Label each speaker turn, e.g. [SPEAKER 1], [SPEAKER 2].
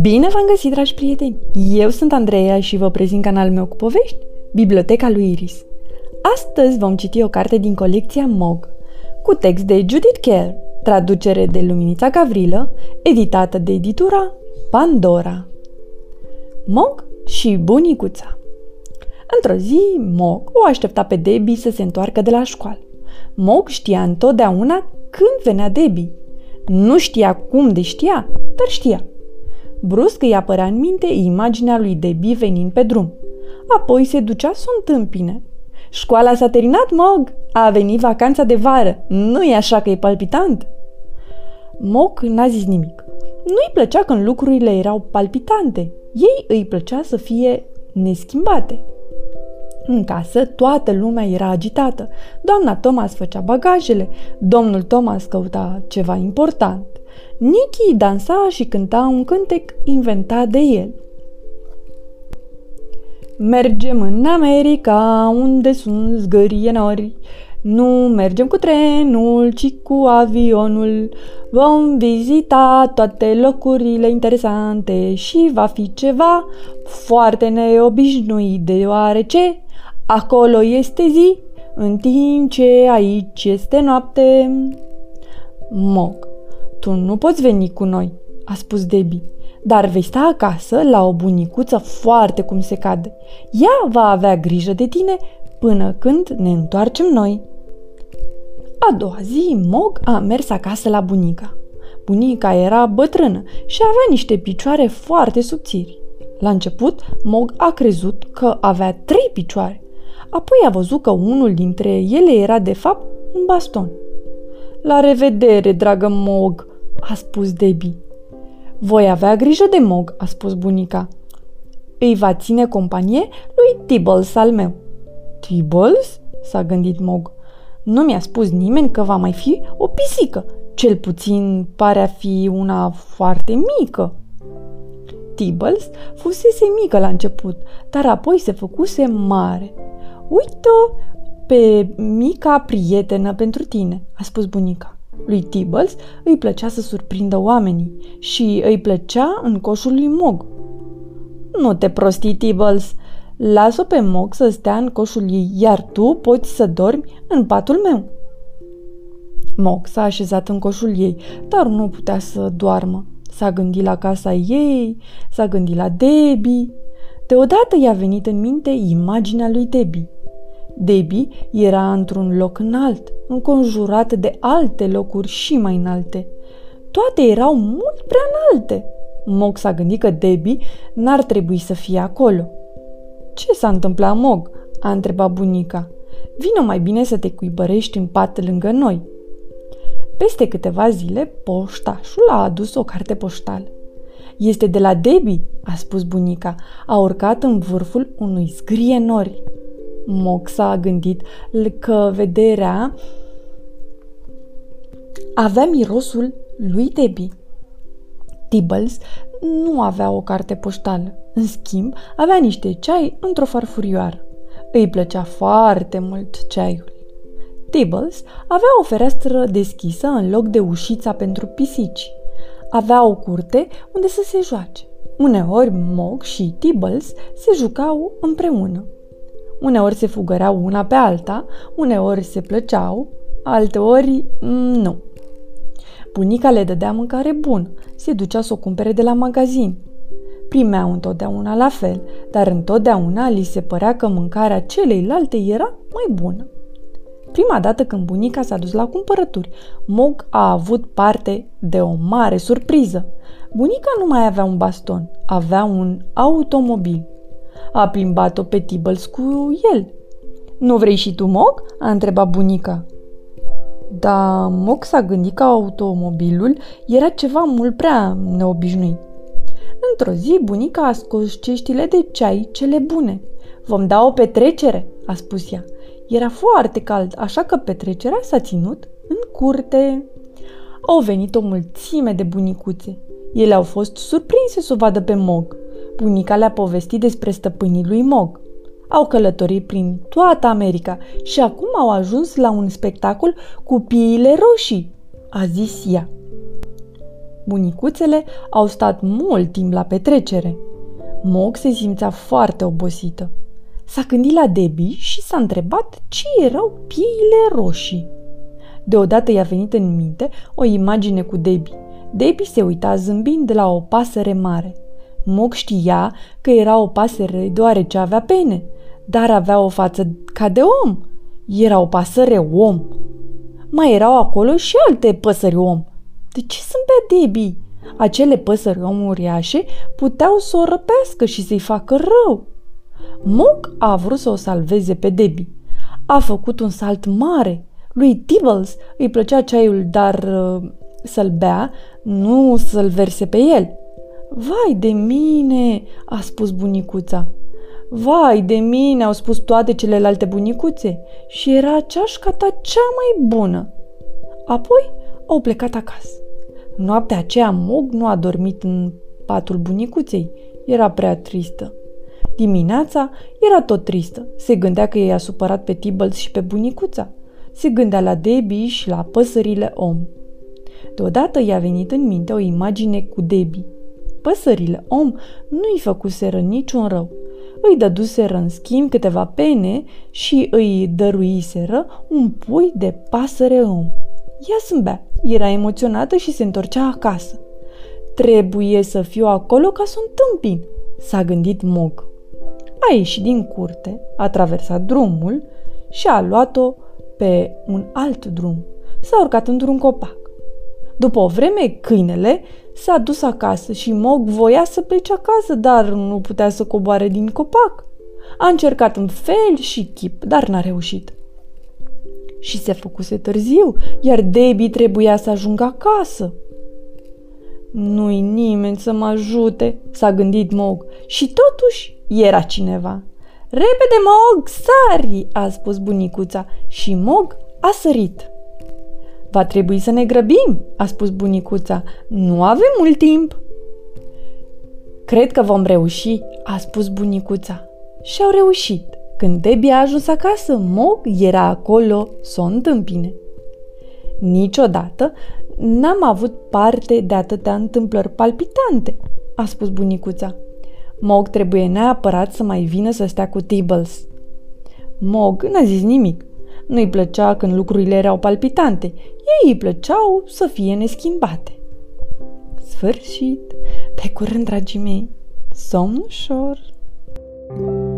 [SPEAKER 1] Bine v-am găsit, dragi prieteni! Eu sunt Andreea și vă prezint canalul meu cu povești, Biblioteca lui Iris. Astăzi vom citi o carte din colecția MOG, cu text de Judith Kerr, traducere de Luminița Gavrilă, editată de editura Pandora. Mog și bunicuța Într-o zi, Mog o aștepta pe Debbie să se întoarcă de la școală. Mog știa întotdeauna când venea Debbie. Nu știa cum de știa, dar știa. Brusc îi apărea în minte imaginea lui Debbie venind pe drum. Apoi se ducea să o întâmpine. Școala s-a terminat, Mog! A venit vacanța de vară. nu e așa că e palpitant? Mog n-a zis nimic. Nu-i plăcea când lucrurile erau palpitante. Ei îi plăcea să fie neschimbate. În casă, toată lumea era agitată. Doamna Thomas făcea bagajele, domnul Thomas căuta ceva important. Nicky dansa și cânta un cântec inventat de el. Mergem în America, unde sunt zgârie nori. Nu mergem cu trenul, ci cu avionul. Vom vizita toate locurile interesante și va fi ceva foarte neobișnuit, deoarece acolo este zi, în timp ce aici este noapte. Mog, tu nu poți veni cu noi, a spus Debbie, dar vei sta acasă la o bunicuță foarte cum se cade. Ea va avea grijă de tine până când ne întoarcem noi. A doua zi, Mog a mers acasă la bunica. Bunica era bătrână și avea niște picioare foarte subțiri. La început, Mog a crezut că avea trei picioare. Apoi a văzut că unul dintre ele era de fapt un baston. La revedere, dragă Mog, a spus Debbie. Voi avea grijă de Mog, a spus bunica. Îi va ține companie lui Tibbles al meu. Tibbles? s-a gândit Mog. Nu mi-a spus nimeni că va mai fi o pisică. Cel puțin pare a fi una foarte mică. Tibbles fusese mică la început, dar apoi se făcuse mare. Uite-o pe mica prietenă pentru tine, a spus bunica. Lui Tibbles îi plăcea să surprindă oamenii și îi plăcea în coșul lui Mog. Nu te prosti, Tibbles, Las-o pe Moc să stea în coșul ei, iar tu poți să dormi în patul meu. Moc s-a așezat în coșul ei, dar nu putea să doarmă. S-a gândit la casa ei, s-a gândit la Debbie. Deodată i-a venit în minte imaginea lui Debbie. Debbie era într-un loc înalt, înconjurat de alte locuri și mai înalte. Toate erau mult prea înalte. Moc s-a gândit că Debbie n-ar trebui să fie acolo. Ce s-a întâmplat, Mog?" a întrebat bunica. Vino mai bine să te cuibărești în pat lângă noi. Peste câteva zile, poștașul a adus o carte poștală. Este de la Debbie, a spus bunica. A urcat în vârful unui zgrie nori. Mox a gândit că vederea avea mirosul lui Debbie. Tibbles nu avea o carte poștală. În schimb, avea niște ceai într-o farfurioară. Îi plăcea foarte mult ceaiul. Tibbles avea o fereastră deschisă în loc de ușița pentru pisici. Avea o curte unde să se joace. Uneori Mog și Tibbles se jucau împreună. Uneori se fugăreau una pe alta, uneori se plăceau, alteori mm, nu. Bunica le dădea mâncare bun, se ducea să o cumpere de la magazin. Primeau întotdeauna la fel, dar întotdeauna li se părea că mâncarea celeilalte era mai bună. Prima dată când bunica s-a dus la cumpărături, Mog a avut parte de o mare surpriză. Bunica nu mai avea un baston, avea un automobil. A plimbat-o pe Tibbles cu el. Nu vrei și tu, Mog?" a întrebat bunica. Dar Moc s-a gândit că automobilul era ceva mult prea neobișnuit. Într-o zi, bunica a scos ceștile de ceai cele bune. Vom da o petrecere, a spus ea. Era foarte cald, așa că petrecerea s-a ținut în curte. Au venit o mulțime de bunicuțe. Ele au fost surprinse să o vadă pe Mog. Bunica le-a povestit despre stăpânii lui Mog. Au călătorit prin toată America și acum au ajuns la un spectacol cu piile roșii. a zis ea. Bunicuțele au stat mult timp la petrecere. Mog se simțea foarte obosită. S-a gândit la Debbie și s-a întrebat ce erau pieile roșii. Deodată i-a venit în minte o imagine cu Debbie. Debbie se uita zâmbind de la o pasăre mare. Mog știa că era o pasăre deoarece avea pene, dar avea o față ca de om. Era o pasăre om. Mai erau acolo și alte păsări om. De ce zâmbea Debbie? Acele păsări om uriașe puteau să o răpească și să-i facă rău. Mog a vrut să o salveze pe Debbie. A făcut un salt mare. Lui Tibbles îi plăcea ceaiul, dar uh, să-l bea, nu să-l verse pe el. Vai de mine, a spus bunicuța. Vai de mine, au spus toate celelalte bunicuțe și era ceașca ta cea mai bună. Apoi au plecat acasă. Noaptea aceea Mog nu a dormit în patul bunicuței. Era prea tristă. Dimineața era tot tristă. Se gândea că i-a supărat pe Tibbles și pe bunicuța. Se gândea la Debbie și la păsările om. Deodată i-a venit în minte o imagine cu Debbie. Păsările om nu-i făcuseră niciun rău. Îi dăduseră în schimb câteva pene și îi dăruiseră un pui de pasăre om. Ea zâmbea, era emoționată și se întorcea acasă. Trebuie să fiu acolo ca să o întâmpin, s-a gândit Mog. A ieșit din curte, a traversat drumul și a luat-o pe un alt drum. S-a urcat într-un copac. După o vreme, câinele s-a dus acasă și Mog voia să plece acasă, dar nu putea să coboare din copac. A încercat în fel și chip, dar n-a reușit. Și se făcuse târziu, iar Debbie trebuia să ajungă acasă. Nu-i nimeni să mă ajute, s-a gândit Mog, și totuși era cineva. Repede, Mog, sari, a spus bunicuța și Mog a sărit. Va trebui să ne grăbim, a spus bunicuța. Nu avem mult timp. Cred că vom reuși, a spus bunicuța. Și au reușit. Când Debbie a ajuns acasă, Mog era acolo să o întâmpine. Niciodată n-am avut parte de atâtea întâmplări palpitante, a spus bunicuța. Mog trebuie neapărat să mai vină să stea cu Tibbles. Mog n-a zis nimic. Nu-i plăcea când lucrurile erau palpitante. Ei îi plăceau să fie neschimbate. Sfârșit! Pe curând, dragii mei! Somn ușor! thank you